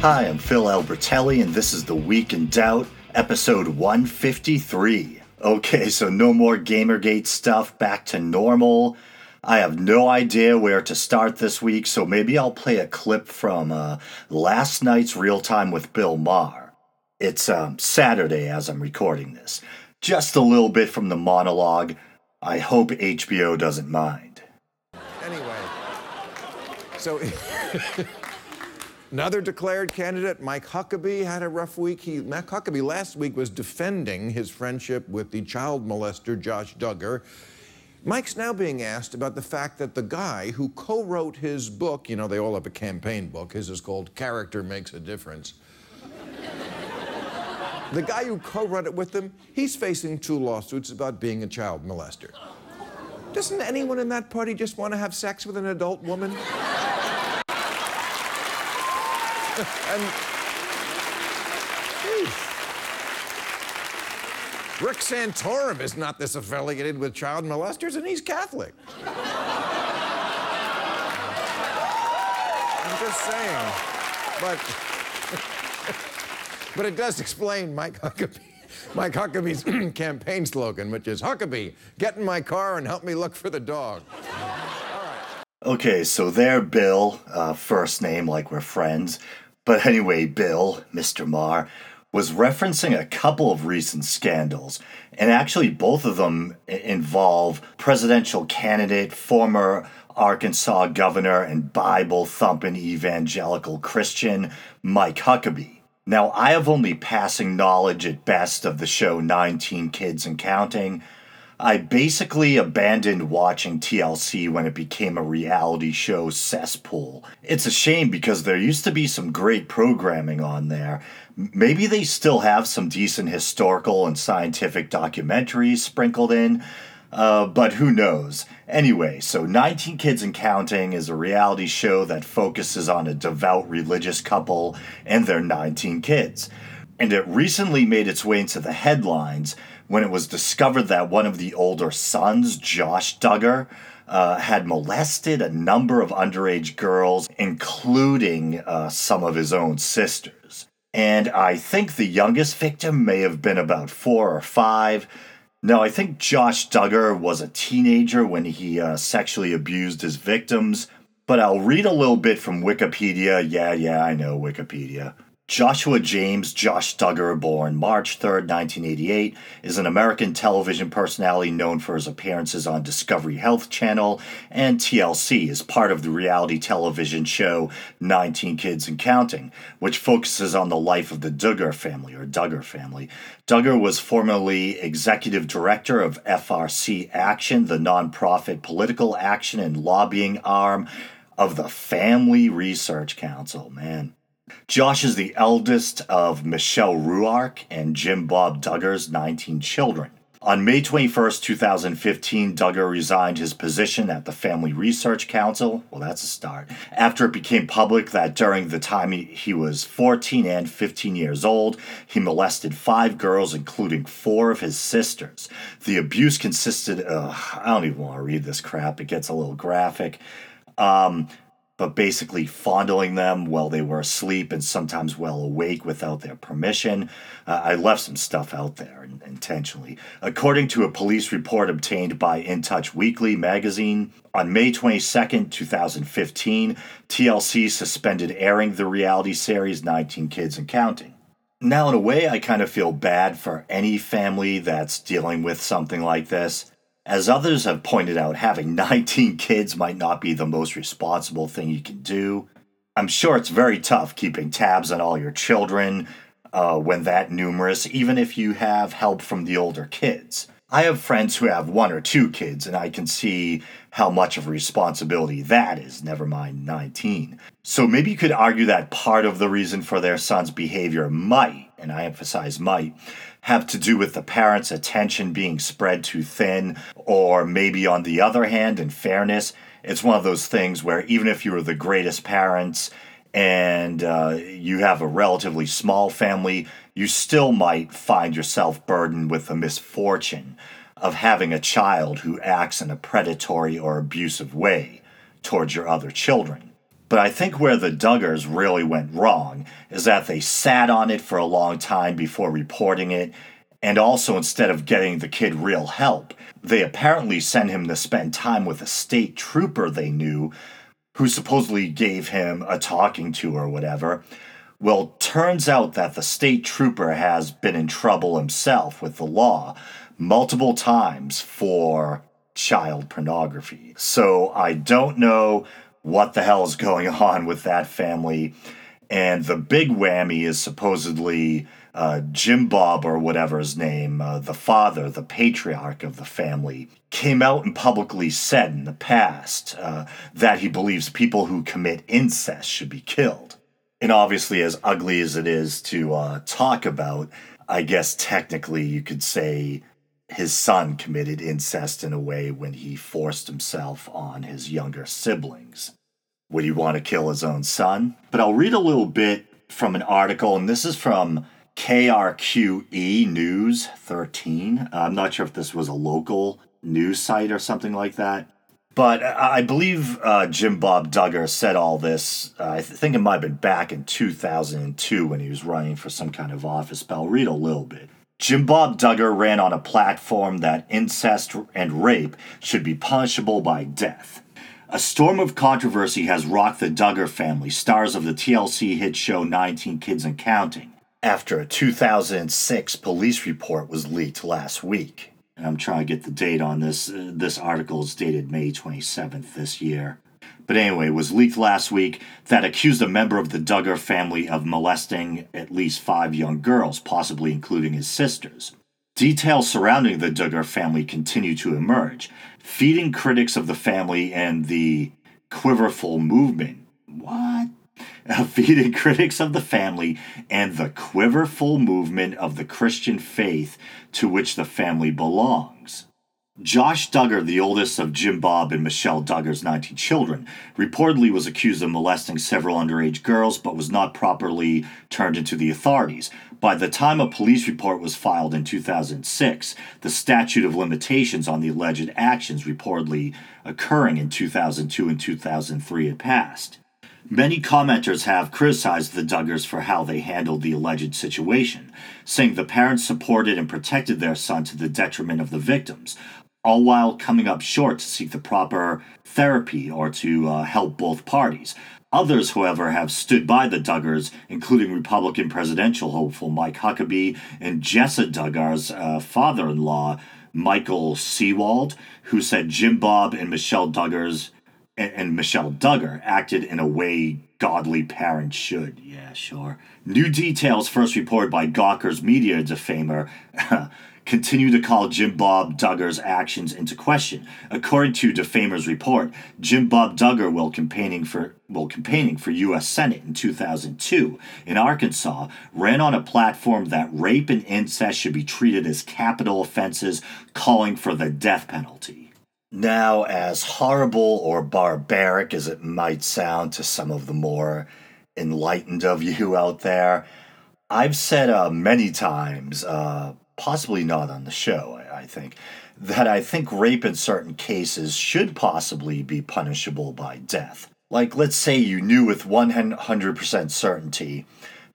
Hi, I'm Phil Albertelli, and this is The Week in Doubt, episode 153. Okay, so no more Gamergate stuff, back to normal. I have no idea where to start this week, so maybe I'll play a clip from uh, last night's Real Time with Bill Maher. It's um, Saturday as I'm recording this. Just a little bit from the monologue. I hope HBO doesn't mind. Anyway, so another declared candidate, Mike Huckabee, had a rough week. He, Mike Huckabee last week was defending his friendship with the child molester Josh Duggar. Mike's now being asked about the fact that the guy who co wrote his book, you know, they all have a campaign book, his is called Character Makes a Difference. the guy who co wrote it with him, he's facing two lawsuits about being a child molester. Doesn't anyone in that party just want to have sex with an adult woman? and. Geez. Rick Santorum is not this affiliated with child molesters, and he's Catholic. I'm just saying. But, but it does explain Mike Huckabee. Mike Huckabee's campaign slogan, which is Huckabee, get in my car and help me look for the dog. Okay, so there, Bill, uh, first name like we're friends. But anyway, Bill, Mr. Maher, was referencing a couple of recent scandals, and actually both of them involve presidential candidate, former Arkansas governor, and Bible thumping evangelical Christian Mike Huckabee. Now, I have only passing knowledge at best of the show 19 Kids and Counting. I basically abandoned watching TLC when it became a reality show cesspool. It's a shame because there used to be some great programming on there. Maybe they still have some decent historical and scientific documentaries sprinkled in, uh, but who knows? Anyway, so 19 Kids and Counting is a reality show that focuses on a devout religious couple and their 19 kids. And it recently made its way into the headlines when it was discovered that one of the older sons, Josh Duggar, uh, had molested a number of underage girls, including uh, some of his own sisters. And I think the youngest victim may have been about four or five. No, I think Josh Duggar was a teenager when he uh, sexually abused his victims. But I'll read a little bit from Wikipedia. Yeah, yeah, I know Wikipedia. Joshua James Josh Duggar, born March 3, 1988, is an American television personality known for his appearances on Discovery Health Channel and TLC as part of the reality television show 19 Kids and Counting, which focuses on the life of the Duggar family or Duggar family. Duggar was formerly executive director of FRC Action, the nonprofit political action and lobbying arm of the Family Research Council. Man. Josh is the eldest of Michelle Ruark and Jim Bob Duggar's 19 children. On May 21, 2015, Duggar resigned his position at the Family Research Council. Well, that's a start. After it became public that during the time he, was 14 and 15 years old, he molested five girls, including four of his sisters. The abuse consisted of, I don't even want to read this crap, it gets a little graphic. Um, but basically fondling them while they were asleep and sometimes well awake without their permission. Uh, I left some stuff out there intentionally. According to a police report obtained by In Touch Weekly magazine, on May 22, 2015, TLC suspended airing the reality series 19 Kids and Counting. Now, in a way, I kind of feel bad for any family that's dealing with something like this. As others have pointed out, having 19 kids might not be the most responsible thing you can do. I'm sure it's very tough keeping tabs on all your children uh, when that numerous, even if you have help from the older kids. I have friends who have one or two kids, and I can see how much of a responsibility that is, never mind 19. So maybe you could argue that part of the reason for their son's behavior might, and I emphasize might, have to do with the parents' attention being spread too thin, or maybe on the other hand, in fairness, it's one of those things where even if you are the greatest parents and uh, you have a relatively small family, you still might find yourself burdened with the misfortune of having a child who acts in a predatory or abusive way towards your other children. But I think where the Duggars really went wrong is that they sat on it for a long time before reporting it, and also instead of getting the kid real help, they apparently sent him to spend time with a state trooper they knew who supposedly gave him a talking to or whatever. Well, turns out that the state trooper has been in trouble himself with the law multiple times for child pornography. So I don't know what the hell is going on with that family. And the big whammy is supposedly uh, Jim Bob, or whatever his name, uh, the father, the patriarch of the family, came out and publicly said in the past uh, that he believes people who commit incest should be killed. And obviously, as ugly as it is to uh, talk about, I guess technically you could say his son committed incest in a way when he forced himself on his younger siblings. Would he want to kill his own son? But I'll read a little bit from an article, and this is from KRQE News 13. I'm not sure if this was a local news site or something like that. But I believe uh, Jim Bob Duggar said all this. Uh, I think it might have been back in 2002 when he was running for some kind of office. But I'll read a little bit. Jim Bob Duggar ran on a platform that incest and rape should be punishable by death. A storm of controversy has rocked the Duggar family, stars of the TLC hit show 19 Kids and Counting, after a 2006 police report was leaked last week. And I'm trying to get the date on this. Uh, this article is dated May 27th this year but anyway, was leaked last week that accused a member of the Duggar family of molesting at least five young girls, possibly including his sisters. Details surrounding the Duggar family continue to emerge, feeding critics of the family and the Quiverful movement. What? Uh, feeding critics of the family and the quiverful movement of the Christian faith to which the family belongs. Josh Duggar, the oldest of Jim Bob and Michelle Duggar's 19 children, reportedly was accused of molesting several underage girls but was not properly turned into the authorities. By the time a police report was filed in 2006, the statute of limitations on the alleged actions reportedly occurring in 2002 and 2003 had passed. Many commenters have criticized the Duggars for how they handled the alleged situation, saying the parents supported and protected their son to the detriment of the victims, all while coming up short to seek the proper therapy or to uh, help both parties. Others, however, have stood by the Duggars, including Republican presidential hopeful Mike Huckabee and Jessa Duggar's uh, father in law, Michael Seewald, who said Jim Bob and Michelle Duggars and, and Michelle Duggar acted in a way godly parents should. Yeah, sure. New details first reported by Gawker's media defamer continue to call Jim Bob Duggar's actions into question. According to Defamer's report, Jim Bob Duggar will campaigning for while campaigning for U.S. Senate in 2002 in Arkansas, ran on a platform that rape and incest should be treated as capital offenses, calling for the death penalty. Now, as horrible or barbaric as it might sound to some of the more enlightened of you out there, I've said uh, many times, uh, possibly not on the show, I, I think, that I think rape in certain cases should possibly be punishable by death. Like, let's say you knew with 100% certainty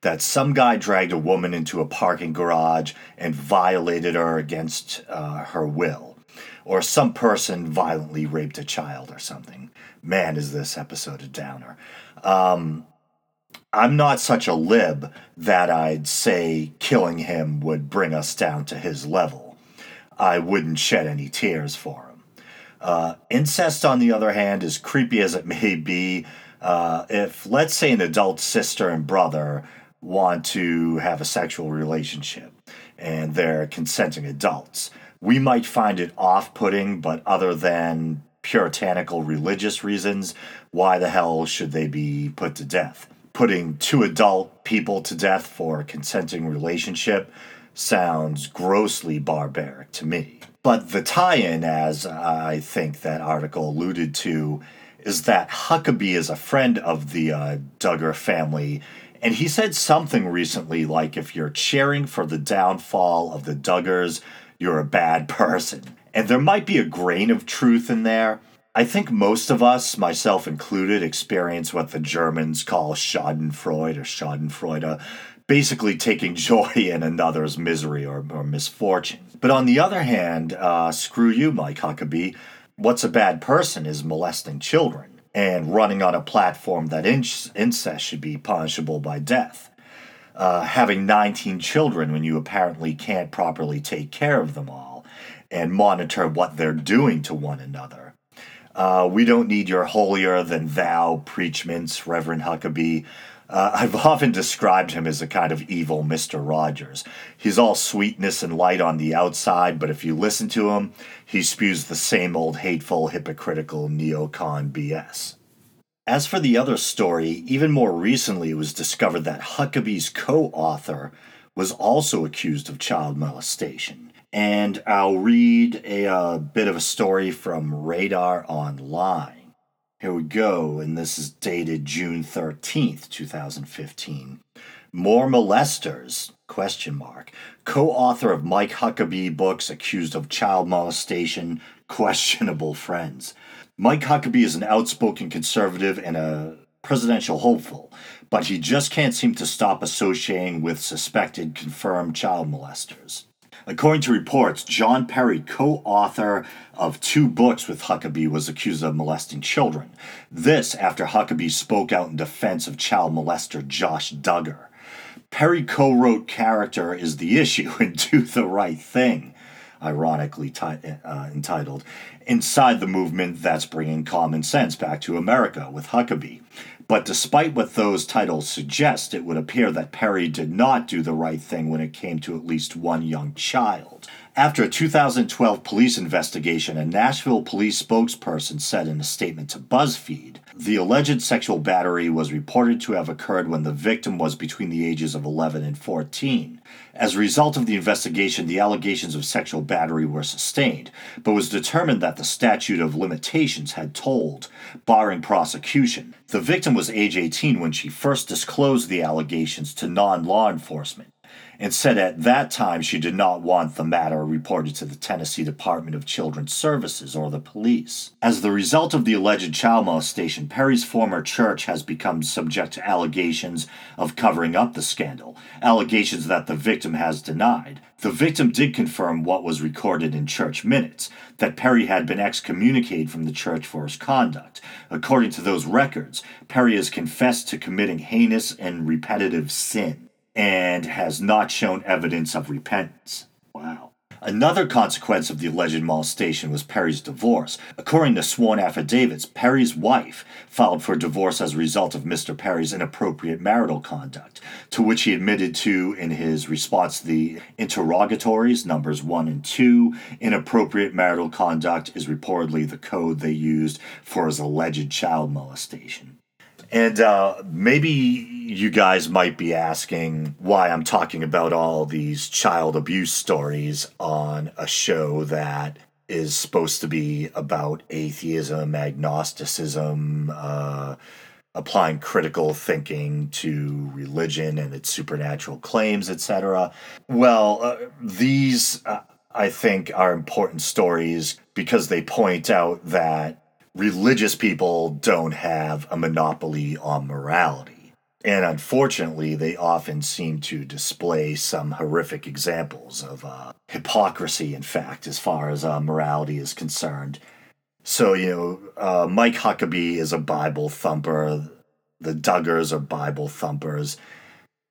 that some guy dragged a woman into a parking garage and violated her against uh, her will, or some person violently raped a child or something. Man, is this episode a downer. Um, I'm not such a lib that I'd say killing him would bring us down to his level. I wouldn't shed any tears for him. Uh, incest, on the other hand, as creepy as it may be, uh, if, let's say, an adult sister and brother want to have a sexual relationship and they're consenting adults, we might find it off putting, but other than puritanical religious reasons, why the hell should they be put to death? Putting two adult people to death for a consenting relationship sounds grossly barbaric to me. But the tie in, as I think that article alluded to, is that Huckabee is a friend of the uh, Duggar family. And he said something recently like if you're cheering for the downfall of the Duggars, you're a bad person. And there might be a grain of truth in there, I think most of us, myself included, experience what the Germans call Schadenfreude or Schadenfreude, basically taking joy in another's misery or, or misfortune. But on the other hand, uh, screw you, Mike Huckabee. What's a bad person is molesting children and running on a platform that incest should be punishable by death. Uh, having 19 children when you apparently can't properly take care of them all and monitor what they're doing to one another uh, we don't need your holier than thou preachments, Reverend Huckabee. Uh, I've often described him as a kind of evil Mr. Rogers. He's all sweetness and light on the outside, but if you listen to him, he spews the same old hateful, hypocritical neocon BS. As for the other story, even more recently it was discovered that Huckabee's co author was also accused of child molestation and I'll read a, uh, bit of a story from Radar Online. Here we go, and this is dated June 13th, 2015. More molesters, question mark. Co-author of Mike Huckabee books accused of child molestation, questionable friends. Mike Huckabee is an outspoken conservative and a presidential hopeful, but he just can't seem to stop associating with suspected confirmed child molesters. According to reports, John Perry, co author of two books with Huckabee, was accused of molesting children. This after Huckabee spoke out in defense of child molester Josh Duggar. Perry co wrote Character is the Issue and Do the Right Thing, ironically t- uh, entitled, Inside the Movement That's Bringing Common Sense Back to America with Huckabee. But despite what those titles suggest, it would appear that Perry did not do the right thing when it came to at least one young child. After a 2012 police investigation, a Nashville police spokesperson said in a statement to BuzzFeed the alleged sexual battery was reported to have occurred when the victim was between the ages of 11 and 14. As a result of the investigation, the allegations of sexual battery were sustained, but was determined that the statute of limitations had told, barring prosecution. The victim was age 18 when she first disclosed the allegations to non law enforcement and said at that time she did not want the matter reported to the Tennessee Department of Children's Services or the police. As the result of the alleged child molestation, Perry's former church has become subject to allegations of covering up the scandal, allegations that the victim has denied. The victim did confirm what was recorded in church minutes that Perry had been excommunicated from the church for his conduct. According to those records, Perry has confessed to committing heinous and repetitive sin and has not shown evidence of repentance. Wow. Another consequence of the alleged molestation was Perry's divorce. According to sworn affidavits, Perry's wife filed for divorce as a result of Mr. Perry's inappropriate marital conduct, to which he admitted to in his response to the interrogatories, numbers 1 and 2. Inappropriate marital conduct is reportedly the code they used for his alleged child molestation. And uh, maybe you guys might be asking why I'm talking about all these child abuse stories on a show that is supposed to be about atheism, agnosticism, uh, applying critical thinking to religion and its supernatural claims, etc. Well, uh, these, uh, I think, are important stories because they point out that religious people don't have a monopoly on morality. And unfortunately, they often seem to display some horrific examples of uh, hypocrisy, in fact, as far as uh, morality is concerned. So, you know, uh, Mike Huckabee is a Bible thumper, the Duggars are Bible thumpers.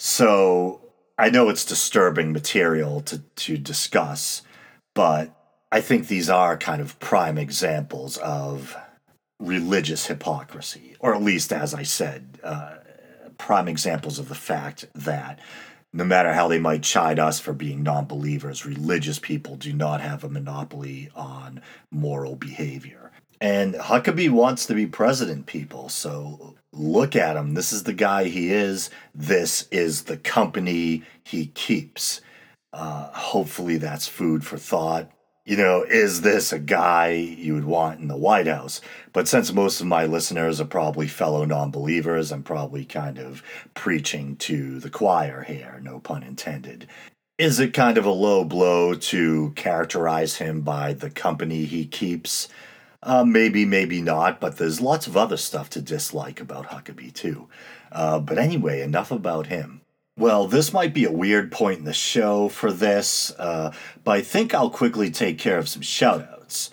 So, I know it's disturbing material to, to discuss, but I think these are kind of prime examples of religious hypocrisy, or at least, as I said, uh, prime examples of the fact that no matter how they might chide us for being non believers, religious people do not have a monopoly on moral behavior. And Huckabee wants to be president, people. So look at him. This is the guy he is. This is the company he keeps. Uh, hopefully, that's food for thought you know, is this a guy you would want in the White House? But since most of my listeners are probably fellow non believers, I'm probably kind of preaching to the choir here, no pun intended. Is it kind of a low blow to characterize him by the company he keeps? Uh, maybe, maybe not, but there's lots of other stuff to dislike about Huckabee, too. Uh, but anyway, enough about him. Well, this might be a weird point in the show for this, uh, but I think I'll quickly take care of some shoutouts.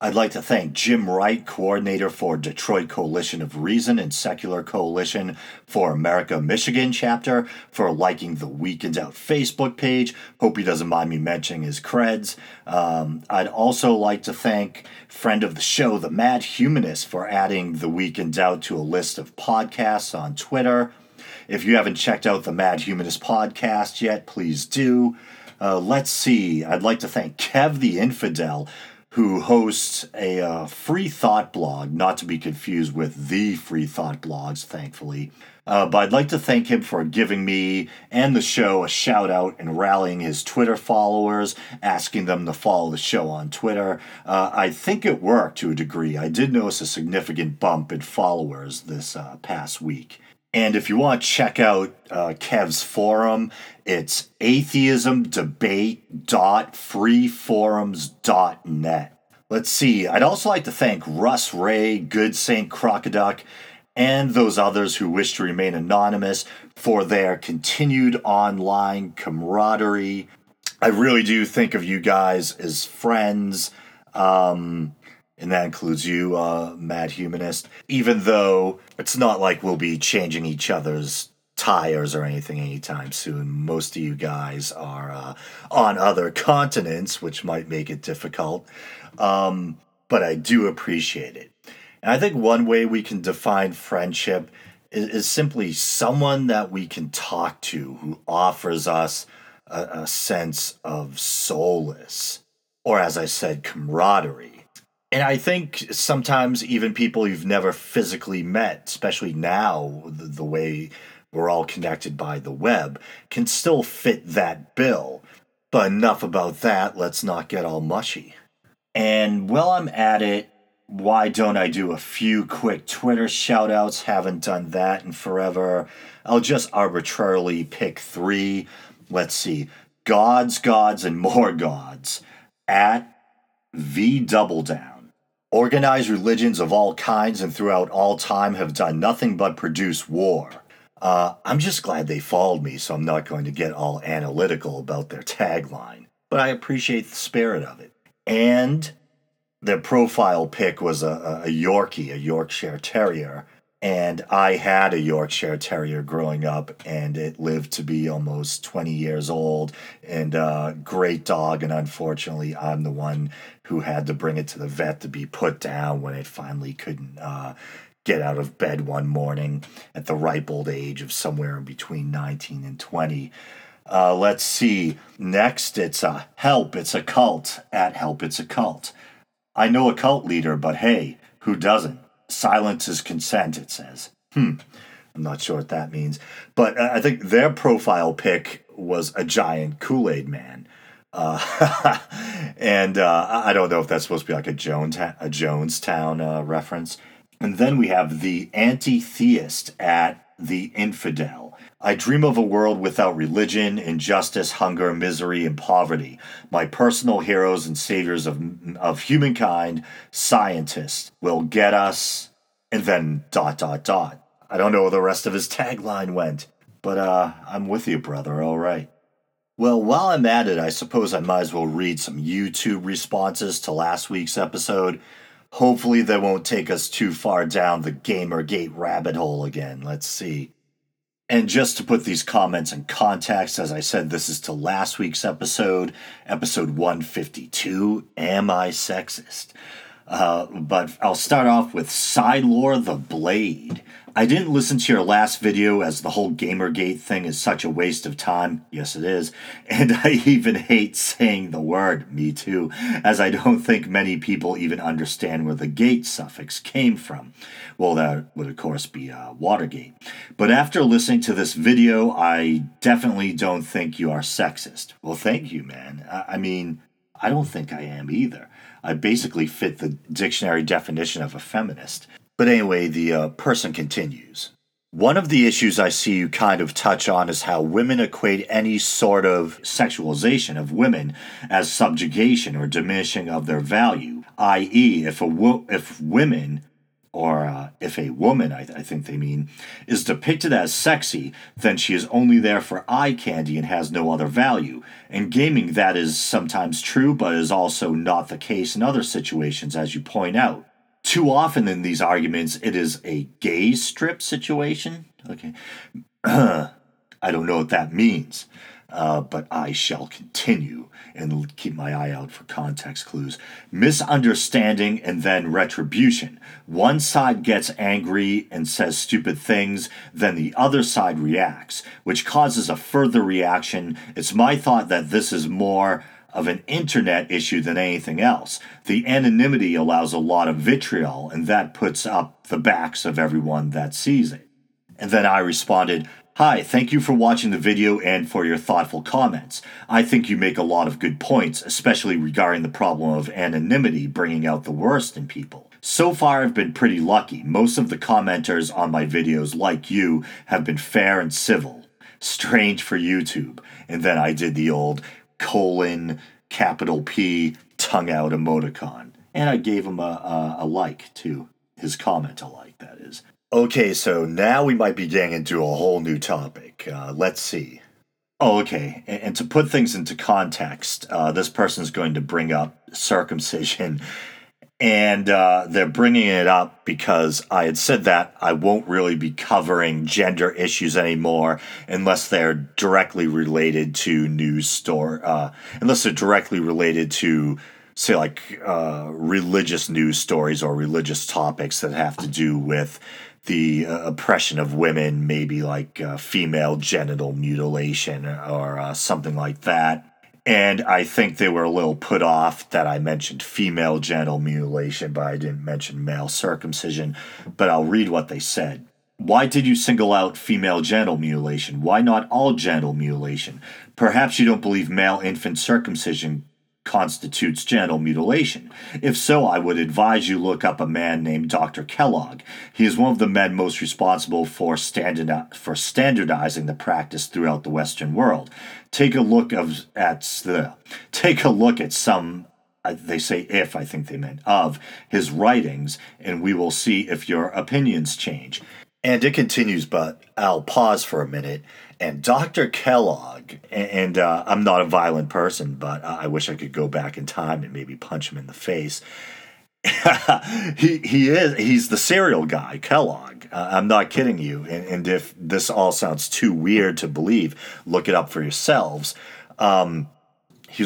I'd like to thank Jim Wright, coordinator for Detroit Coalition of Reason and Secular Coalition for America Michigan chapter, for liking the Week Out Facebook page. Hope he doesn't mind me mentioning his creds. Um, I'd also like to thank friend of the show, the Mad Humanist, for adding the Week Out to a list of podcasts on Twitter. If you haven't checked out the Mad Humanist podcast yet, please do. Uh, let's see. I'd like to thank Kev the Infidel, who hosts a uh, free thought blog, not to be confused with the free thought blogs, thankfully. Uh, but I'd like to thank him for giving me and the show a shout out and rallying his Twitter followers, asking them to follow the show on Twitter. Uh, I think it worked to a degree. I did notice a significant bump in followers this uh, past week. And if you want to check out uh, Kev's forum, it's atheism.debate.freeforums.net. Let's see, I'd also like to thank Russ Ray, Good Saint Crocoduck, and those others who wish to remain anonymous for their continued online camaraderie. I really do think of you guys as friends. Um, and that includes you, uh, Mad Humanist. Even though it's not like we'll be changing each other's tires or anything anytime soon. Most of you guys are uh, on other continents, which might make it difficult. Um, but I do appreciate it. And I think one way we can define friendship is, is simply someone that we can talk to who offers us a, a sense of solace, or as I said, camaraderie and I think sometimes even people you've never physically met, especially now, the, the, way we're all connected by the web, can still fit that bill. But enough about that, let's not get all mushy. And while I'm at it, why don't I do a few quick Twitter shoutouts? Haven't done that in forever. I'll just arbitrarily pick three. Let's see. Gods, Gods, and More Gods at V Double Down. Organized religions of all kinds and throughout all time have done nothing but produce war. Uh, I'm just glad they followed me, so I'm not going to get all analytical about their tagline, but I appreciate the spirit of it. And their profile pic was a, a Yorkie, a Yorkshire Terrier, and I had a Yorkshire Terrier growing up, and it lived to be almost 20 years old and a great dog. And unfortunately, I'm the one who had to bring it to the vet to be put down when it finally couldn't uh, get out of bed one morning at the ripe old age of somewhere in between 19 and 20. Uh, let's see. Next, it's a help. It's a cult. At help, it's a cult. I know a cult leader, but hey, who doesn't? Silence is consent, it says. Hmm. I'm not sure what that means. But uh, I think their profile pic was a giant Kool Aid man. Uh, and uh, I don't know if that's supposed to be like a Jones a Jonestown uh, reference. And then we have the anti-theist at the infidel. I dream of a world without religion, injustice, hunger, misery, and poverty. My personal heroes and saviors of, of humankind, scientists, will get us, and then dot, dot, dot. I don't know where the rest of his tagline went, but uh, I'm with you, brother, all right. Well, while I'm at it, I suppose I might as well read some YouTube responses to last week's episode. Hopefully, they won't take us too far down the Gamergate rabbit hole again. Let's see. And just to put these comments in context, as I said, this is to last week's episode, episode 152 Am I Sexist? Uh, but I'll start off with Sidelore the Blade. I didn't listen to your last video as the whole Gamergate thing is such a waste of time. Yes, it is. And I even hate saying the word, me too, as I don't think many people even understand where the gate suffix came from. Well, that would, of course, be uh, Watergate. But after listening to this video, I definitely don't think you are sexist. Well, thank you, man. I, I mean, I don't think I am either. I basically fit the dictionary definition of a feminist. But anyway, the uh, person continues. One of the issues I see you kind of touch on is how women equate any sort of sexualization of women as subjugation or diminishing of their value, i.e., if a wo- if women or uh, if a woman, I, th- I think they mean, is depicted as sexy, then she is only there for eye candy and has no other value. In gaming, that is sometimes true, but is also not the case in other situations, as you point out too often in these arguments, it is a gay strip situation. Okay. I don't know what that means, uh, but I shall continue and keep my eye out for context clues. Misunderstanding and then retribution. One side gets angry and says stupid things, then the other side reacts, which causes a further reaction. It's my thought that this is more of an internet issue than anything else. The anonymity allows a lot of vitriol, and that puts up the backs of everyone that sees it. And then I responded, Hi, thank you for watching the video and for your thoughtful comments. I think you make a lot of good points, especially regarding the problem of anonymity bringing out the worst in people. So far, I've been pretty lucky. Most of the commenters on my videos, like you, have been fair and civil. Strange for YouTube. And then I did the old colon, capital P, tongue out emoticon. And I gave him a, a, a like to his comment, a like, that is. Okay, so now we might be getting into a whole new topic. Uh, let's see. Oh, okay. And, and, to put things into context, uh, this person is going to bring up circumcision and uh, they're bringing it up because I had said that I won't really be covering gender issues anymore unless they're directly related to news store, uh, unless they're directly related to, say, like uh, religious news stories or religious topics that have to do with the uh, oppression of women, maybe like uh, female genital mutilation or uh, something like that and I think they were a little put off that I mentioned female genital mutilation, but I didn't mention male circumcision. But I'll read what they said. Why did you single out female genital mutilation? Why not all genital mutilation? Perhaps you don't believe male infant circumcision constitutes genital mutilation. If so, I would advise you look up a man named Dr. Kellogg. He is one of the men most responsible for, standard, for standardizing the practice throughout the Western world. Take a look of at the take a look at some uh, they say if I think they meant of his writings, and we will see if your opinions change. And it continues, but I'll pause for a minute. And Dr. Kellogg, and uh, I'm not a violent person, but I wish I could go back in time and maybe punch him in the face. he he is he's the cereal guy, Kellogg. Uh, I'm not kidding you. And, and, if this all sounds too weird to believe, look it up for yourselves. Um,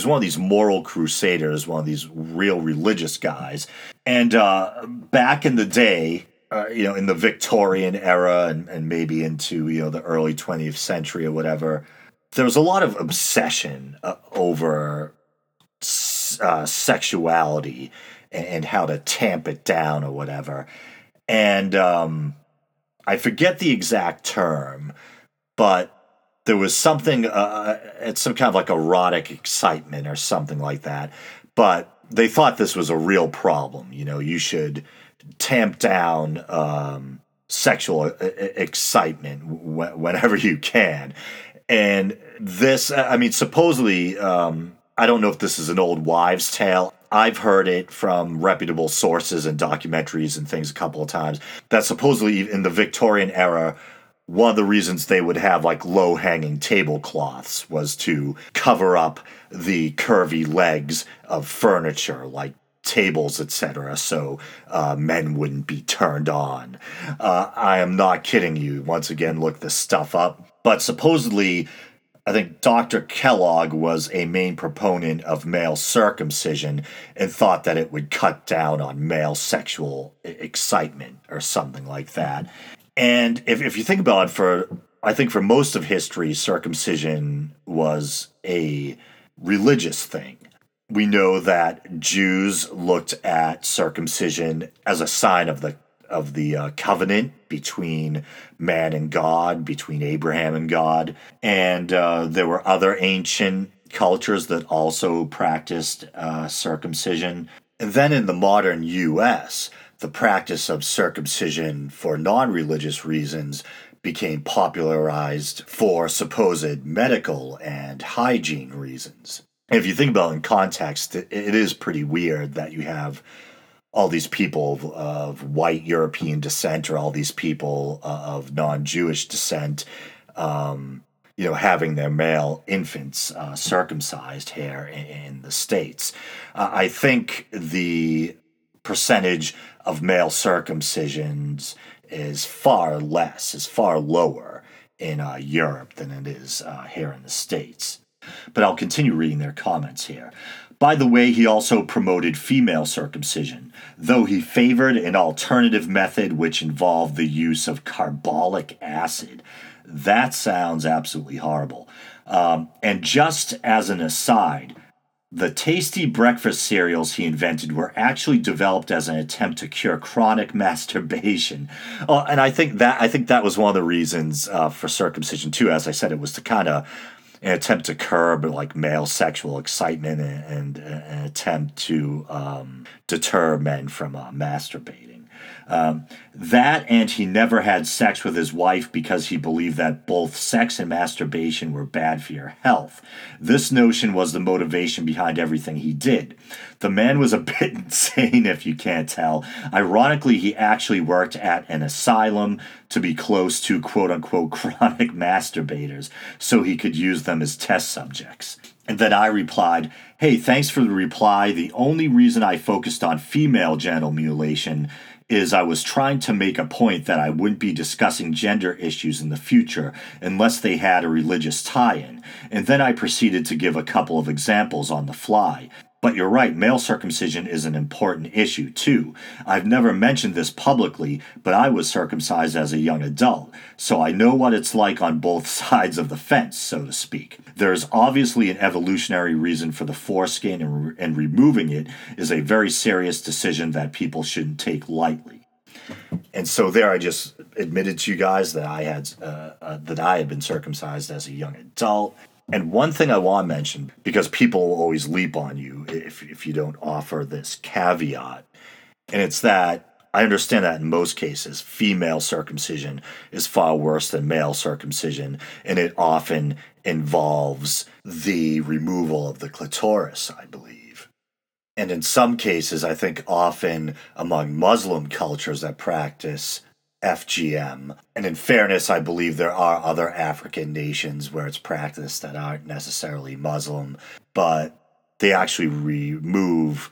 one of these moral crusaders, one of these real religious guys. And uh, back in the day, uh, you know, in the Victorian era and, and maybe into, you know, the early 20th century or whatever, there was a lot of obsession uh, over uh, sexuality and, and, how to tamp it down or whatever. And um, I forget the exact term, but there was something, uh, it's some kind of like erotic excitement or something like that. But they thought this was a real problem. You know, you should tamp down um, sexual uh, excitement whenever you can. And this, I mean, supposedly, um, I don't know if this is an old wives' tale. I've heard it from reputable sources and documentaries and things a couple of times that supposedly in the Victorian era, one of the reasons they would have like low hanging tablecloths was to cover up the curvy legs of furniture like tables, etc., so uh, men wouldn't be turned on. Uh, I am not kidding you. Once again, look this stuff up. But supposedly, I think Dr. Kellogg was a main proponent of male circumcision and thought that it would cut down on male sexual excitement or something like that. And if, if you think about it, for I think for most of history, circumcision was a religious thing we know that Jews looked at circumcision as a sign of the of the uh, covenant between man and God, between Abraham and God, and uh, there were other ancient cultures that also practiced uh, circumcision. And then in the modern U.S., the practice of circumcision for non religious reasons became popularized for supposed medical and hygiene reasons. If you think about it in context, it is pretty weird that you have all these people of, of white European descent or all these people uh, of non Jewish descent, um, you know, having their male infants uh, circumcised here in, in the States. Uh, I think the percentage of male circumcisions is far less, is far lower in uh, Europe than it is uh, here in the States. But I'll continue reading their comments here. By the way, he also promoted female circumcision, though he favored an alternative method which involved the use of carbolic acid. That sounds absolutely horrible. Um, and just as an aside, the tasty breakfast cereals he invented were actually developed as an attempt to cure chronic masturbation. Oh, and I think that I think that was one of the reasons uh, for circumcision too. As I said, it was to kind of an attempt to curb like male sexual excitement and, and an attempt to um, deter men from uh, masturbating. Um, that and he never had sex with his wife because he believed that both sex and masturbation were bad for your health. This notion was the motivation behind everything he did. The man was a bit insane, if you can't tell. Ironically, he actually worked at an asylum to be close to quote unquote chronic masturbators so he could use them as test subjects. And then I replied, Hey, thanks for the reply. The only reason I focused on female genital mutilation is I was trying to make a point that I wouldn't be discussing gender issues in the future unless they had a religious tie in, and then I proceeded to give a couple of examples on the fly. But you're right, male circumcision is an important issue too. I've never mentioned this publicly, but I was circumcised as a young adult, so I know what it's like on both sides of the fence, so to speak. There's obviously an evolutionary reason for the foreskin, and, re- and removing it is a very serious decision that people shouldn't take lightly. And so there, I just admitted to you guys that I had uh, uh, that I had been circumcised as a young adult. And one thing I want to mention, because people always leap on you if, if you don't offer this caveat, and it's that I understand that in most cases, female circumcision is far worse than male circumcision, and it often involves the removal of the clitoris, I believe. And in some cases, I think often among Muslim cultures that practice FGM. And in fairness, I believe there are other African nations where it's practiced that aren't necessarily Muslim, but they actually remove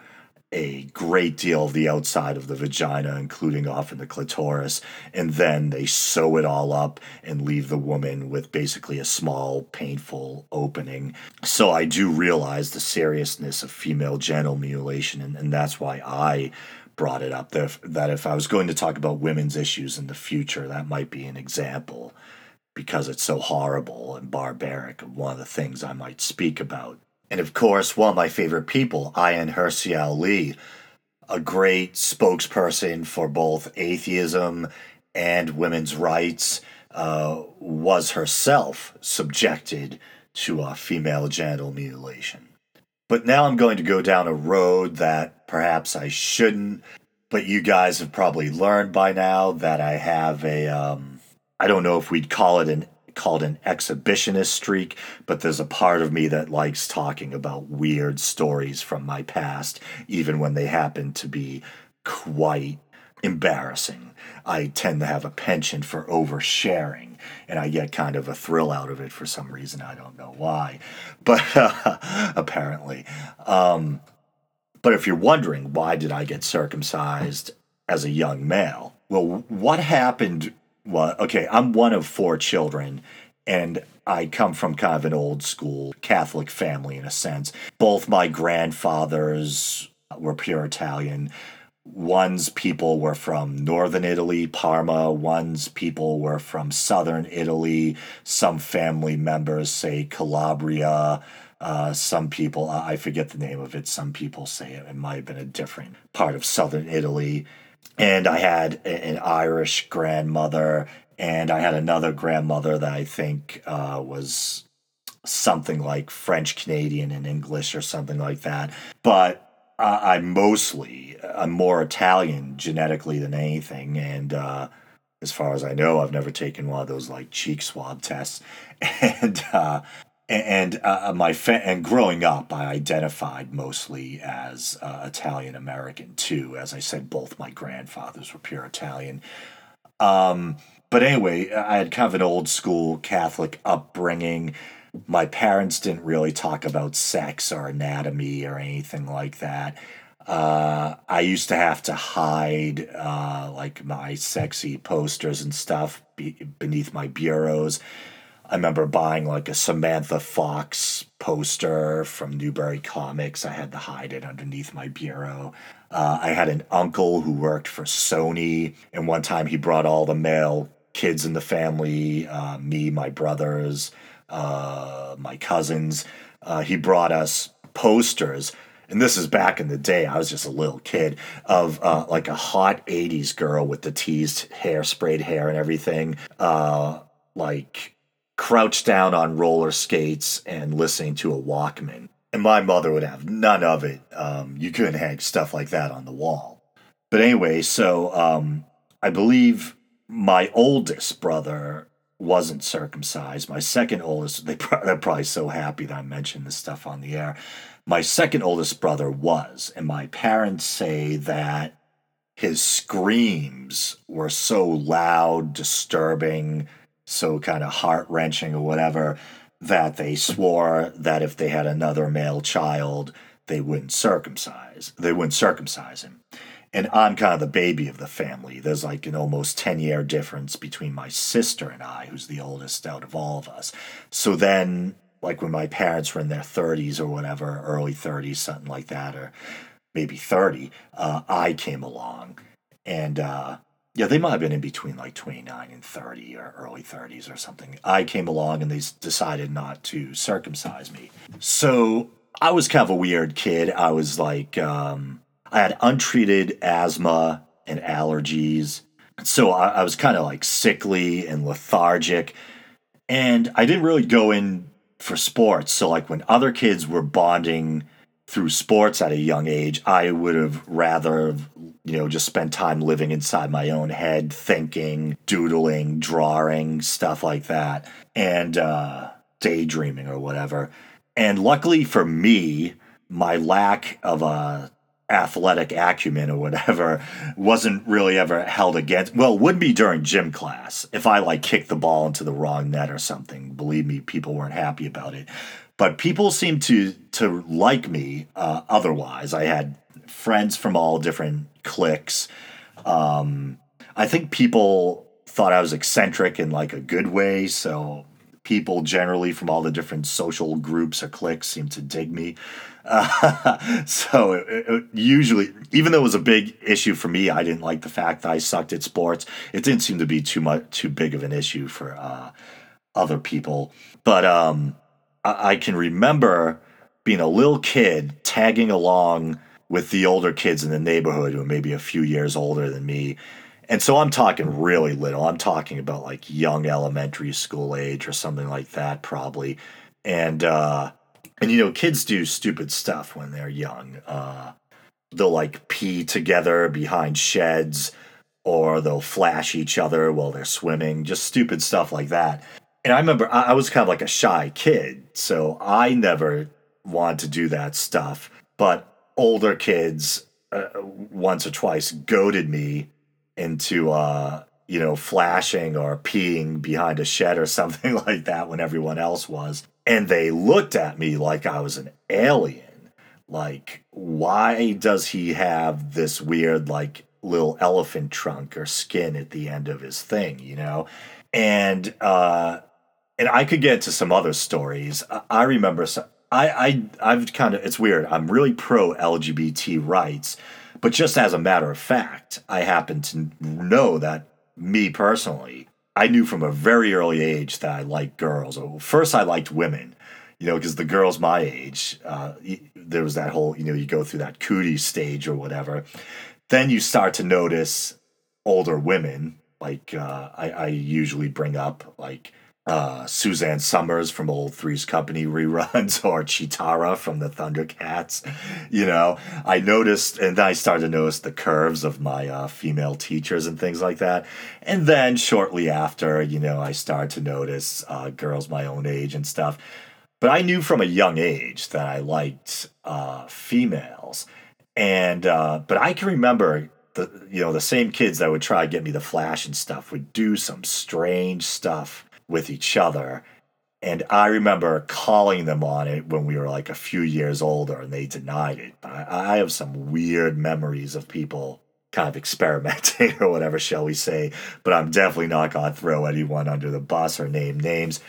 a great deal of the outside of the vagina, including often the clitoris, and then they sew it all up and leave the woman with basically a small, painful opening. So I do realize the seriousness of female genital mutilation, and, and that's why I brought it up that if, that if I was going to talk about women's issues in the future, that might be an example because it's so horrible and barbaric of one of the things I might speak about. And of course, one of my favorite people, Ayaan Hirsi Ali, a great spokesperson for both atheism and women's rights, uh, was herself subjected to a female genital mutilation. But now I'm going to go down a road that perhaps I shouldn't. But you guys have probably learned by now that I have a um, I don't know if we'd call it an called an exhibitionist streak, but there's a part of me that likes talking about weird stories from my past, even when they happen to be quite embarrassing. I tend to have a penchant for oversharing, and I get kind of a thrill out of it for some reason. I don't know why, but uh, apparently. Um, but if you're wondering why did I get circumcised as a young male, well, what happened? Well, okay, I'm one of four children, and I come from kind of an old school Catholic family in a sense. Both my grandfathers were pure Italian one's people were from northern Italy, Parma, one's people were from southern Italy, some family members say Calabria. Uh, some people, I forget the name of it, some people say it, it might have been a different part of southern Italy. And I had an Irish grandmother, and I had another grandmother that I think uh, was something like French Canadian and English or something like that. But uh, I'm mostly I'm more Italian genetically than anything, and uh, as far as I know, I've never taken one of those like cheek swab tests. And uh, and uh, my fa- and growing up, I identified mostly as uh, Italian American too. As I said, both my grandfathers were pure Italian. Um, but anyway, I had kind of an old school Catholic upbringing. My parents didn't really talk about sex or anatomy or anything like that. Uh, I used to have to hide uh, like my sexy posters and stuff be- beneath my bureaus. I remember buying like a Samantha Fox poster from Newbury Comics. I had to hide it underneath my bureau. Uh, I had an uncle who worked for Sony, and one time he brought all the male kids in the family uh, me, my brothers, uh, my cousins. Uh, he brought us posters and this is back in the day, I was just a little kid, of uh, like a hot 80s girl with the teased hair, sprayed hair, and everything, uh, like crouched down on roller skates and listening to a Walkman. And my mother would have none of it. Um, you couldn't hang stuff like that on the wall. But anyway, so um, I believe my oldest brother wasn't circumcised. My second oldest, they they're probably so happy that I mentioned this stuff on the air. My second oldest brother was, and my parents say that his screams were so loud, disturbing, so kind of heart wrenching or whatever that they swore that if they had another male child, they wouldn't circumcise. They wouldn't circumcise him. And I'm kind of the baby of the family. There's like an almost 10 year difference between my sister and I, who's the oldest out of all of us. So then like when my parents were in their 30s or whatever, early 30s, something like that, or maybe 30, uh, I came along. And uh, yeah, they might have been in between like 29 and 30 or early 30s or something. I came along and they decided not to circumcise me. So I was kind of a weird kid. I was like, um, I had untreated asthma and allergies. So I, I was kind of like sickly and lethargic. And I didn't really go in for sports. So like when other kids were bonding through sports at a young age, I would have rather you know just spent time living inside my own head, thinking, doodling, drawing, stuff like that, and uh, daydreaming or whatever. And luckily for me, my lack of a athletic acumen or whatever wasn't really ever held against well would be during gym class if i like kicked the ball into the wrong net or something. Believe me people weren't happy about it. But people seemed to to like me uh, otherwise. I had friends from all different cliques. Um, i think people thought i was eccentric in like a good way so people generally from all the different social groups or cliques seemed to dig me so it, it, usually, even though it was a big issue for me, I didn't like the fact that I sucked at sports. It didn't seem to be too much too big of an issue for uh, other people. But um, I, I can remember being a little kid tagging along with the older kids in the neighborhood who were maybe a few years older than me. And so I'm talking really little. I'm talking about like young elementary school age or something like that, probably. And uh, and you know, kids do stupid stuff when they're young. Uh, they'll like pee together behind sheds, or they'll flash each other while they're swimming. Just stupid stuff like that. And I remember I, was kind of like a shy kid, so I never wanted to do that stuff. But older kids, uh, once or twice, goaded me into uh, you know, flashing or peeing behind a shed or something like that when everyone else was and they looked at me like I was an alien. Like, why does he have this weird, like, little elephant trunk or skin at the end of his thing, you know? And, uh, and I could get to some other stories. I, remember, so, I, I, I've kind of, it's weird. I'm really pro LGBT rights, but just as a matter of fact, I happen to know that me personally, I knew from a very early age that I liked girls. First, I liked women, you know, because the girls my age, uh, there was that whole, you know, you go through that cootie stage or whatever. Then you start to notice older women. Like uh, I, I usually bring up like uh, Suzanne Somers from old Three's Company reruns or Cheetara from the Thundercats. You know, I noticed, and then I started to notice the curves of my uh, female teachers and things like that. And then shortly after, you know, I started to notice uh, girls my own age and stuff. But I knew from a young age that I liked uh, females. And, uh, but I can remember the, you know, the same kids that would try to get me the flash and stuff would do some strange stuff with each other. And I remember calling them on it when we were like a few years older and they denied it. But I, I have some weird memories of people kind of experimenting or whatever, shall we say. But I'm definitely not going to throw anyone under the bus or name names.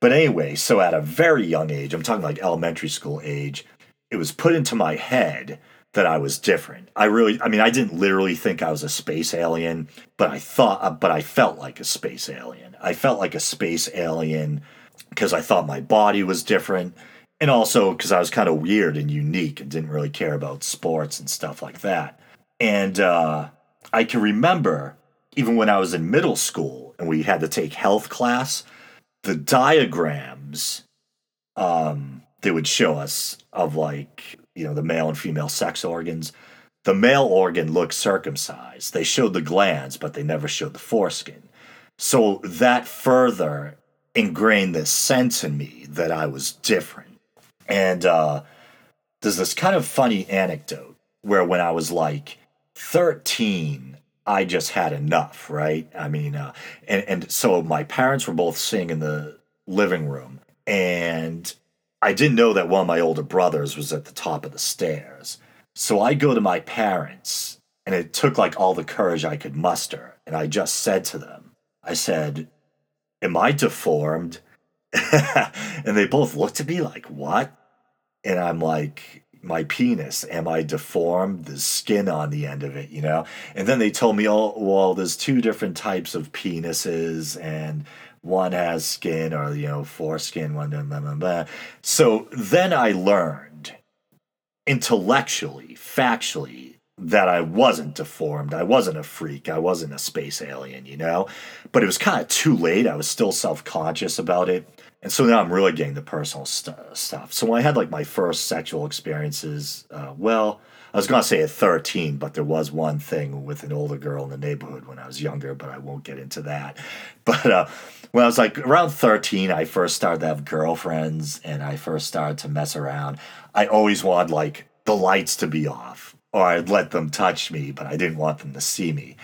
But anyway, so at a very young age, I'm talking like elementary school age, it was put into my head that I was different. I really, I mean, I didn't literally think I was a space alien, but I thought, uh, but I felt like a space alien. I felt like a space alien because I thought my body was different. And also because I was kind of weird and unique and didn't really care about sports and stuff like that. And uh, I can remember even when I was in middle school and we had to take health class, the diagrams um, they would show us of like you know, the male and female sex organs. The male organ looked circumcised. They showed the glands, but they never showed the foreskin. So that further ingrained this sense in me that I was different. And uh, there's this kind of funny anecdote where when I was like 13, I just had enough, right? I mean, uh, and, and so my parents were both sitting in the living room, and I didn't know that one of my older brothers was at the top of the stairs. So I go to my parents, and it took like all the courage I could muster. And I just said to them, I said, Am I deformed? and they both looked at me like, What? And I'm like, my penis, am I deformed? The skin on the end of it, you know? And then they told me, oh, well, there's two different types of penises, and one has skin or you know foreskin one blah, blah, blah. so then i learned intellectually factually that i wasn't deformed. I wasn't a freak. I wasn't a space alien you know? But it was kind of too late. I was still self-conscious about it. And so now i'm really getting the personal st- stuff. So when i had like my first sexual experiences uh, well I was going to say at 13, but there was one thing with an older girl in the neighborhood when I was younger, but I won't get into that. But uh, when I was like around 13, I first started to have girlfriends and I first started to mess around. I always wanted like the lights to be off or I'd let them touch me, but I didn't want them to see me.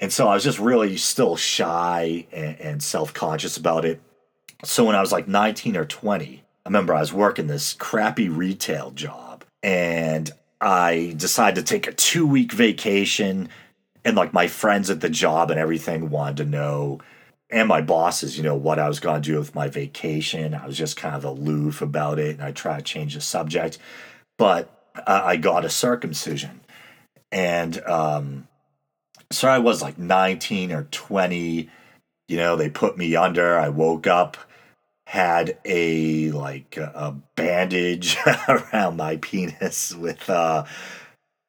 And so I was just really still shy and, and self conscious about it. So when I was like 19 or 20, I remember I was working this crappy retail job and I decided to take a two week vacation. And like my friends at the job and everything wanted to know and my bosses, you know, what I was going to do with my vacation. I was just kind of aloof about it and I tried to change the subject. But I got a circumcision. And um, so I was like 19 or 20. You know, they put me under. I woke up, had a like a, bandage around my penis with uh,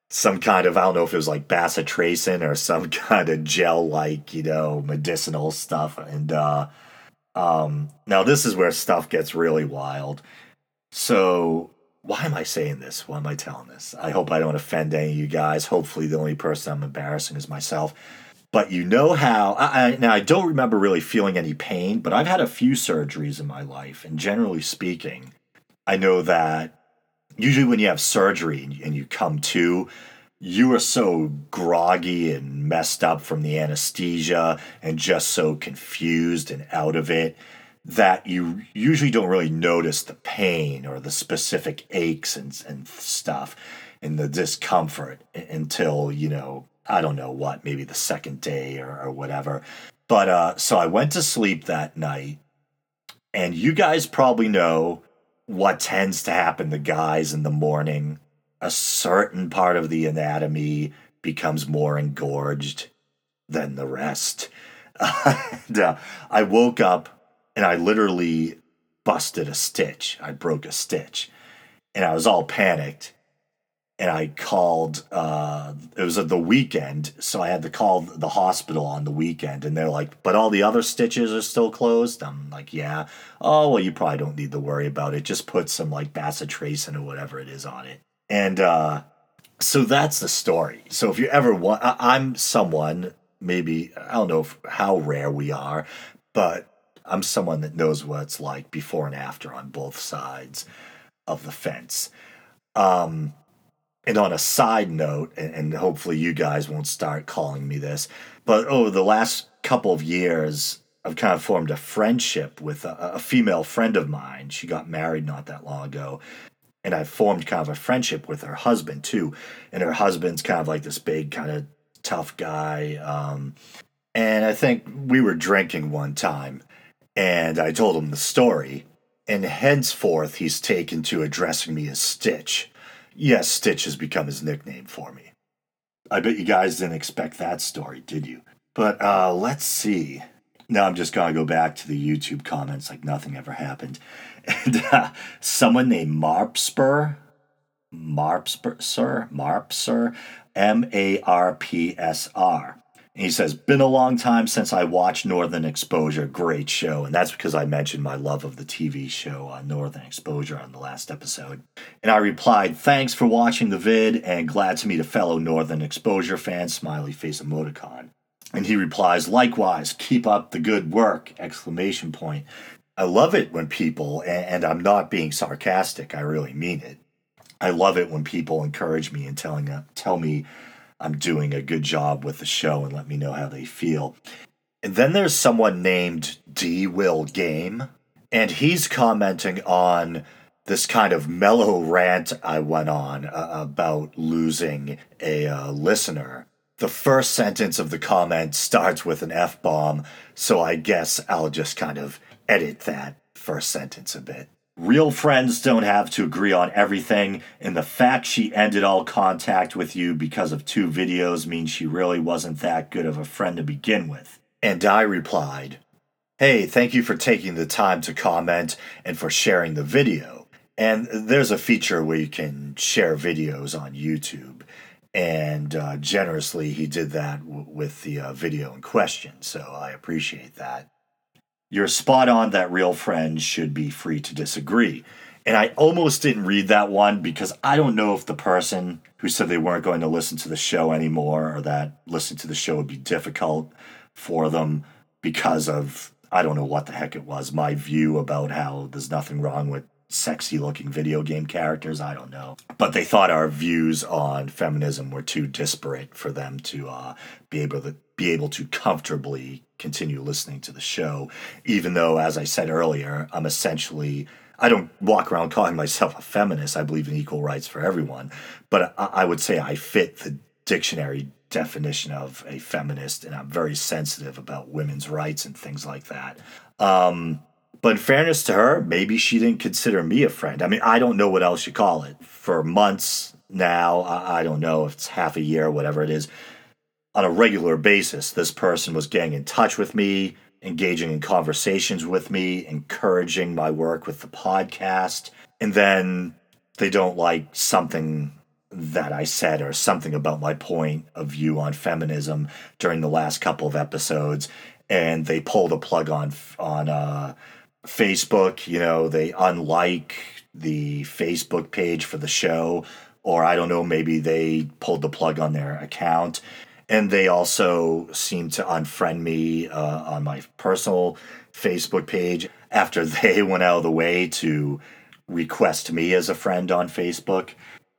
some kind of I don't know if it was like bacitracin or some kind of gel like you know medicinal stuff. And uh um now this is where stuff gets really wild. So why am I saying this? Why am I telling this? I hope I don't offend any of you guys. Hopefully the only person I'm embarrassing is myself but you know how I, I now I don't remember really feeling any pain but I've had a few surgeries in my life and generally speaking I know that usually when you have surgery and you, come to, you are so groggy and messed up from the anesthesia and just so confused and out of it that you usually don't really notice the pain or the specific aches and, and stuff and the discomfort until, you know, I don't know what, maybe the second day or, or whatever. But uh, so I went to sleep that night, and you guys probably know what tends to happen to guys in the morning. A certain part of the anatomy becomes more engorged than the rest. and, uh, I woke up and I literally busted a stitch. I broke a stitch. And I was all panicked. And I called. Uh, it was at the weekend, so I had to call the hospital on the weekend, and they're like, "But all the other stitches are still closed." I'm like, "Yeah." Oh well, you probably don't need to worry about it. Just put some like bacitracin or whatever it is on it, and uh, so that's the story. So if you ever want, I, I'm someone maybe I don't know if, how rare we are, but I'm someone that knows what it's like before and after on both sides of the fence. Um, and on a side note, and, hopefully you guys won't start calling me this, but over the last couple of years, I've kind of formed a friendship with a, a female friend of mine. She got married not that long ago. And I've formed kind of a friendship with her husband too. And her husband's kind of like this big, kind of tough guy. Um, and I think we were drinking one time, and I told him the story. And henceforth, he's taken to addressing me as Stitch. Yes, Stitch has become his nickname for me. I bet you guys didn't expect that story, did you? But uh, let's see. Now I'm just to go back to the YouTube comments like nothing ever happened. And uh, someone named Marpspur, Marpspur, sir, Marpsur, M A R P S R. He says, Been a long time since I watched Northern Exposure. Great show. And that's because I mentioned my love of the TV show on Northern Exposure on the last episode. And I replied, Thanks for watching the vid and glad to meet a fellow Northern Exposure fan, smiley face emoticon. And he replies, Likewise, keep up the good work! Exclamation point. I love it when people, and I'm not being sarcastic, I really mean it. I love it when people encourage me and telling uh, tell me I'm doing a good job with the show and let me know how they feel. And then there's someone named D Will Game, and he's commenting on this kind of mellow rant I went on uh, about losing a uh, listener. The first sentence of the comment starts with an F bomb, so I guess I'll just kind of edit that first sentence a bit. Real friends don't have to agree on everything, and the fact she ended all contact with you because of two videos means she really wasn't that good of a friend to begin with. And I replied, Hey, thank you for taking the time to comment and for sharing the video. And there's a feature where you can share videos on YouTube. And uh, generously, he did that w- with the uh, video in question. So I appreciate that you're spot on that real friends should be free to disagree. And I almost didn't read that one because I don't know if the person who said they weren't going to listen to the show anymore or that listening to the show would be difficult for them because of, I don't know what the heck it was, my view about how there's nothing wrong with sexy looking video game characters. I don't know. But they thought our views on feminism were too disparate for them to uh, be able to be able to comfortably continue listening to the show, even though, as I said earlier, I'm essentially. I don't walk around calling myself a feminist. I believe in equal rights for everyone. But I, I would say I fit the dictionary definition of a feminist, and I'm very sensitive about women's rights and things like that. Um, but in fairness to her, maybe she didn't consider me a friend. I mean, I don't know what else you call it. For months now, I, I don't know if it's half a year, whatever it is on a regular basis, this person was getting in touch with me, engaging in conversations with me, encouraging my work with the podcast. And then they don't like something that I said or something about my point of view on feminism during the last couple of episodes. And they pulled a plug on on uh, Facebook. You know, they unlike the Facebook page for the show, or I don't know, maybe they pulled the plug on their account and they also seem to unfriend me uh, on my personal Facebook page after they went out of the way to request me as a friend on Facebook.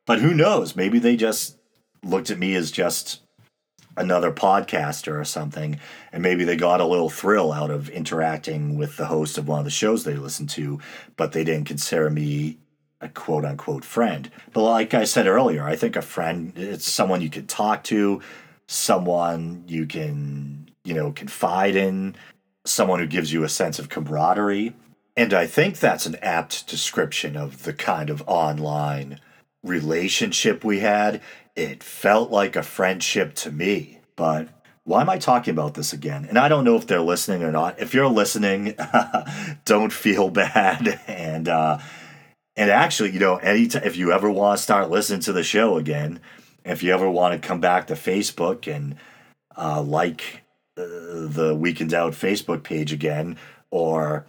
But who knows? Maybe they just looked at me as just another podcaster or something, and maybe they got a little thrill out of interacting with the host of one of the shows they listened to, but they didn't consider me a quote unquote friend. But like I said earlier, I think a friend it's someone you could talk to, someone you can, you know, confide in, someone who gives you a sense of camaraderie. And I think that's an apt description of the kind of online relationship we had. It felt like a friendship to me. But why am I talking about this again? And I don't know if they're listening or not. If you're listening, don't feel bad. And uh, And actually, you know, any anytime if you ever want to start listening to the show again, if you ever want to come back to Facebook and uh, like uh, the Week in Doubt Facebook page again, or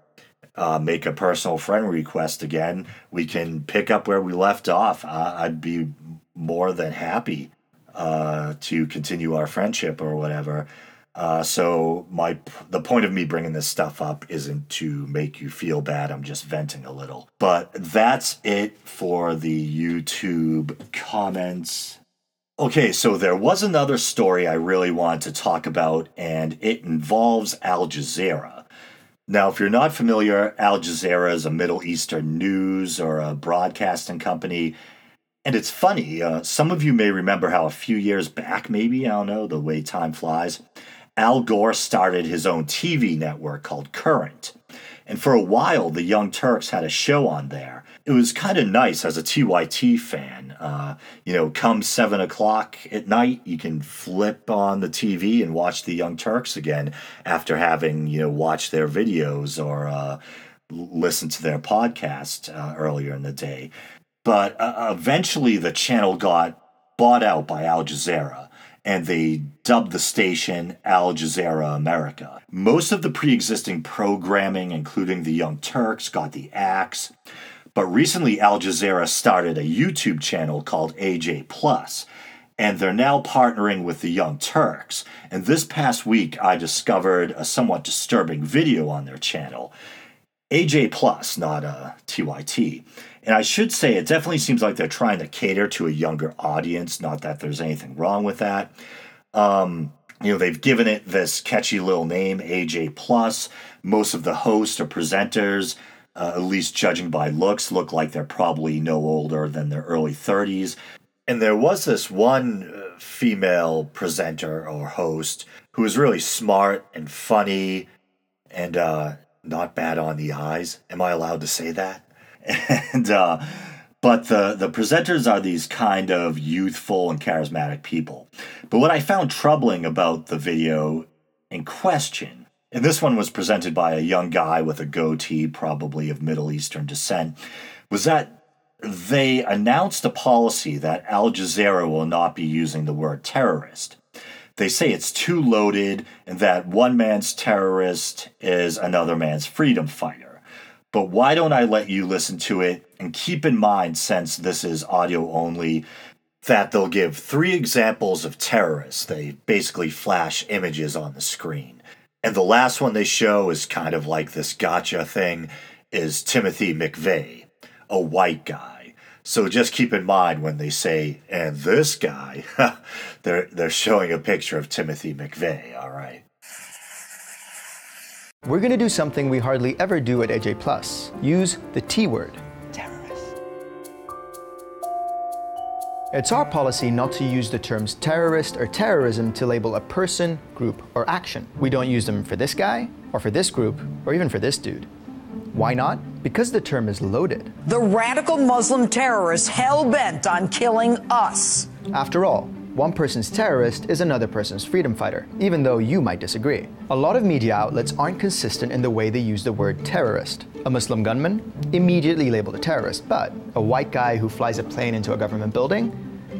uh, make a personal friend request again, we can pick up where we left off. Uh, I'd be more than happy uh, to continue our friendship or whatever. Uh, so my the point of me bringing this stuff up isn't to make you feel bad. I'm just venting a little. But that's it for the YouTube comments. Okay, so there was another story I really wanted to talk about, and it involves Al Jazeera. Now, if you're not familiar, Al Jazeera is a Middle Eastern news or a broadcasting company. And it's funny, uh, some of you may remember how a few years back, maybe, I don't know, the way time flies, Al Gore started his own TV network called Current. And for a while, the Young Turks had a show on there. It was kind of nice as a TYT fan. Uh, you know, come seven o'clock at night, you can flip on the TV and watch the Young Turks again after having, you know, watched their videos or uh, listened to their podcast uh, earlier in the day. But uh, eventually, the channel got bought out by Al Jazeera and they dubbed the station Al Jazeera America. Most of the pre existing programming, including the Young Turks, got the axe. But recently, Al Jazeera started a YouTube channel called AJ Plus, and they're now partnering with the Young Turks. And this past week, I discovered a somewhat disturbing video on their channel. AJ Plus, not a TYT. And I should say, it definitely seems like they're trying to cater to a younger audience. Not that there's anything wrong with that. Um, you know, they've given it this catchy little name, AJ Plus. Most of the hosts or presenters, uh, at least judging by looks, look like they're probably no older than their early 30s. And there was this one uh, female presenter or host who was really smart and funny and uh, not bad on the eyes. Am I allowed to say that? and uh, but the the presenters are these kind of youthful and charismatic people. But what I found troubling about the video in question, and this one was presented by a young guy with a goatee, probably of Middle Eastern descent, was that they announced a policy that Al Jazeera will not be using the word terrorist. They say it's too loaded and that one man's terrorist is another man's freedom fighter but why don't I let you listen to it? And keep in mind, since this is audio only, that they'll give three examples of terrorists. They basically flash images on the screen. And the last one they show is kind of like this gotcha thing is Timothy McVeigh, a white guy. So just keep in mind when they say, and this guy, they're, they're showing a picture of Timothy McVeigh, all right? We're going to do something we hardly ever do at AJ Plus. Use the T word. It's our policy not to use the terms terrorist or terrorism to label a person, group, or action. We don't use them for this guy, or for this group, or even for this dude. Why not? Because the term is loaded. The radical Muslim terrorists hell bent on killing us. After all, one person's terrorist is another person's freedom fighter, even though you might disagree. A lot of media outlets aren't consistent in the way they use the word terrorist. A Muslim gunman? Immediately labeled a terrorist, but a white guy who flies a plane into a government building?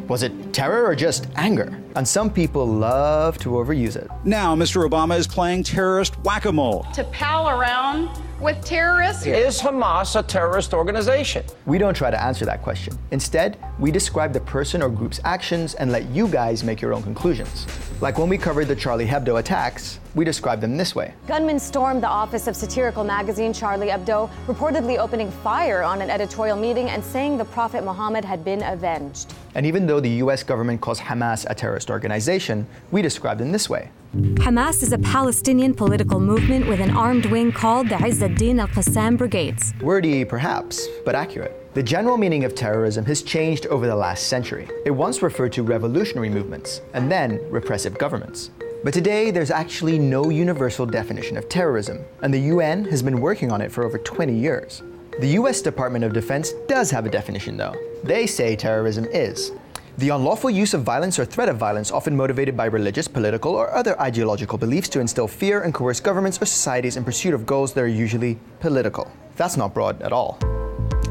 Was it terror or just anger? And some people love to overuse it. Now, Mr. Obama is playing terrorist whack a mole. To pal around with terrorists? Is Hamas a terrorist organization? We don't try to answer that question. Instead, we describe the person or group's actions and let you guys make your own conclusions. Like when we covered the Charlie Hebdo attacks, we described them this way. Gunmen stormed the office of satirical magazine Charlie Hebdo, reportedly opening fire on an editorial meeting and saying the Prophet Muhammad had been avenged. And even though the US government calls Hamas a terrorist organization, we described them this way. Hamas is a Palestinian political movement with an armed wing called the Izz al-Din al-Qassam Brigades. Wordy, perhaps, but accurate. The general meaning of terrorism has changed over the last century. It once referred to revolutionary movements, and then repressive governments. But today, there's actually no universal definition of terrorism, and the UN has been working on it for over 20 years. The US Department of Defense does have a definition, though. They say terrorism is the unlawful use of violence or threat of violence, often motivated by religious, political, or other ideological beliefs to instill fear and coerce governments or societies in pursuit of goals that are usually political. That's not broad at all.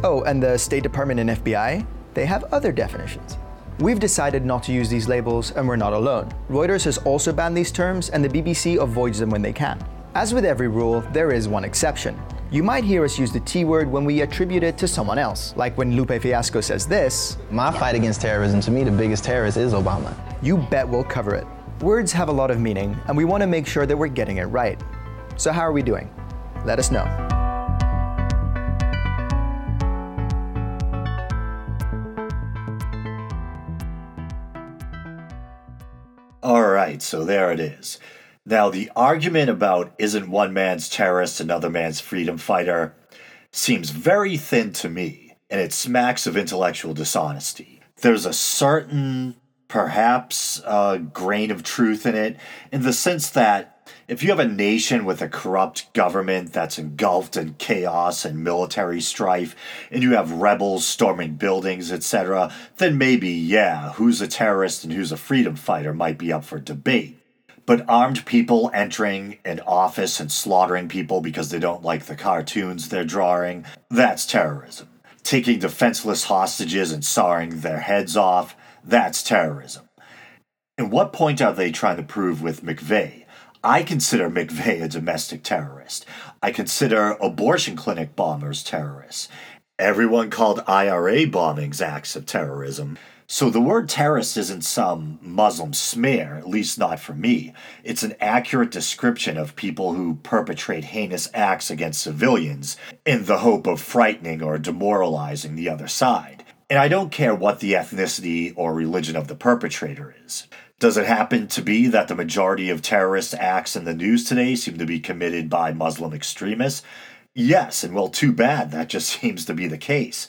Oh, and the State Department and FBI? They have other definitions. We've decided not to use these labels, and we're not alone. Reuters has also banned these terms, and the BBC avoids them when they can. As with every rule, there is one exception. You might hear us use the T word when we attribute it to someone else, like when Lupe Fiasco says this My fight against terrorism, to me, the biggest terrorist is Obama. You bet we'll cover it. Words have a lot of meaning, and we want to make sure that we're getting it right. So, how are we doing? Let us know. All right, so there it is. Now, the argument about isn't one man's terrorist another man's freedom fighter seems very thin to me, and it smacks of intellectual dishonesty. There's a certain, perhaps, uh, grain of truth in it, in the sense that if you have a nation with a corrupt government that's engulfed in chaos and military strife, and you have rebels storming buildings, etc., then maybe, yeah, who's a terrorist and who's a freedom fighter might be up for debate. But armed people entering an office and slaughtering people because they don't like the cartoons they're drawing, that's terrorism. Taking defenseless hostages and sawing their heads off, that's terrorism. And what point are they trying to prove with McVeigh? I consider McVeigh a domestic terrorist. I consider abortion clinic bombers terrorists. Everyone called IRA bombings acts of terrorism. So the word terrorist isn't some Muslim smear, at least not for me. It's an accurate description of people who perpetrate heinous acts against civilians in the hope of frightening or demoralizing the other side. And I don't care what the ethnicity or religion of the perpetrator is. Does it happen to be that the majority of terrorist acts in the news today seem to be committed by Muslim extremists? Yes, and well, too bad, that just seems to be the case.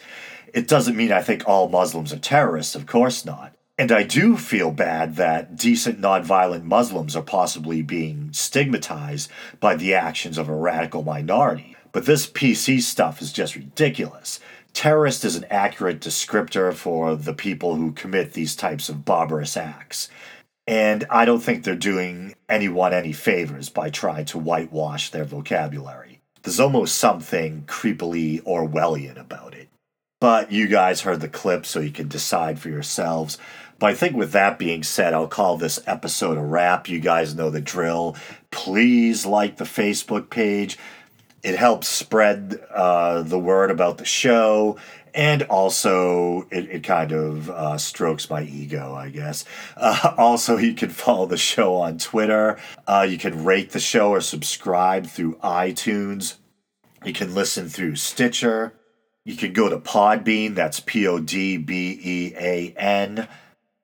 It doesn't mean I think all Muslims are terrorists, of course not. And I do feel bad that decent nonviolent Muslims are possibly being stigmatized by the actions of a radical minority. But this PC stuff is just ridiculous. Terrorist is an accurate descriptor for the people who commit these types of barbarous acts. And I don't think they're doing anyone any favors by trying to whitewash their vocabulary. There's almost something creepily Orwellian about it. But you guys heard the clip, so you can decide for yourselves. But I think with that being said, I'll call this episode a wrap. You guys know the drill. Please like the Facebook page. It helps spread uh, the word about the show, and also it, it kind of uh, strokes my ego, I guess. Uh, also, you can follow the show on Twitter. Uh, you can rate the show or subscribe through iTunes. You can listen through Stitcher. You can go to Podbean, that's P O D B E A N,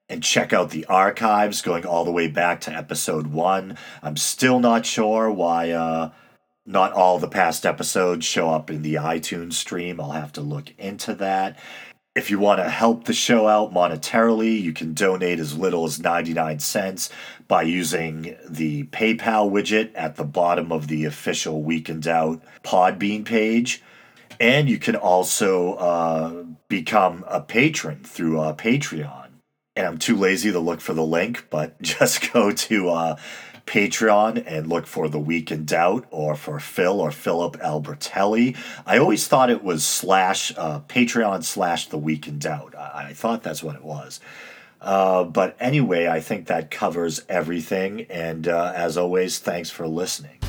and check out the archives going all the way back to episode one. I'm still not sure why uh, not all the past episodes show up in the iTunes stream. I'll have to look into that. If you want to help the show out monetarily, you can donate as little as 99 cents by using the PayPal widget at the bottom of the official Week in Doubt Podbean page and you can also uh, become a patron through uh, Patreon. And I'm too lazy to look for the link, but just go to uh, Patreon and look for The Week in Doubt or for Phil or Philip Albertelli. I always thought it was slash uh, Patreon slash The Week in Doubt. I, I thought that's what it was. Uh, but anyway, I think that covers everything. And uh, as always, thanks for listening.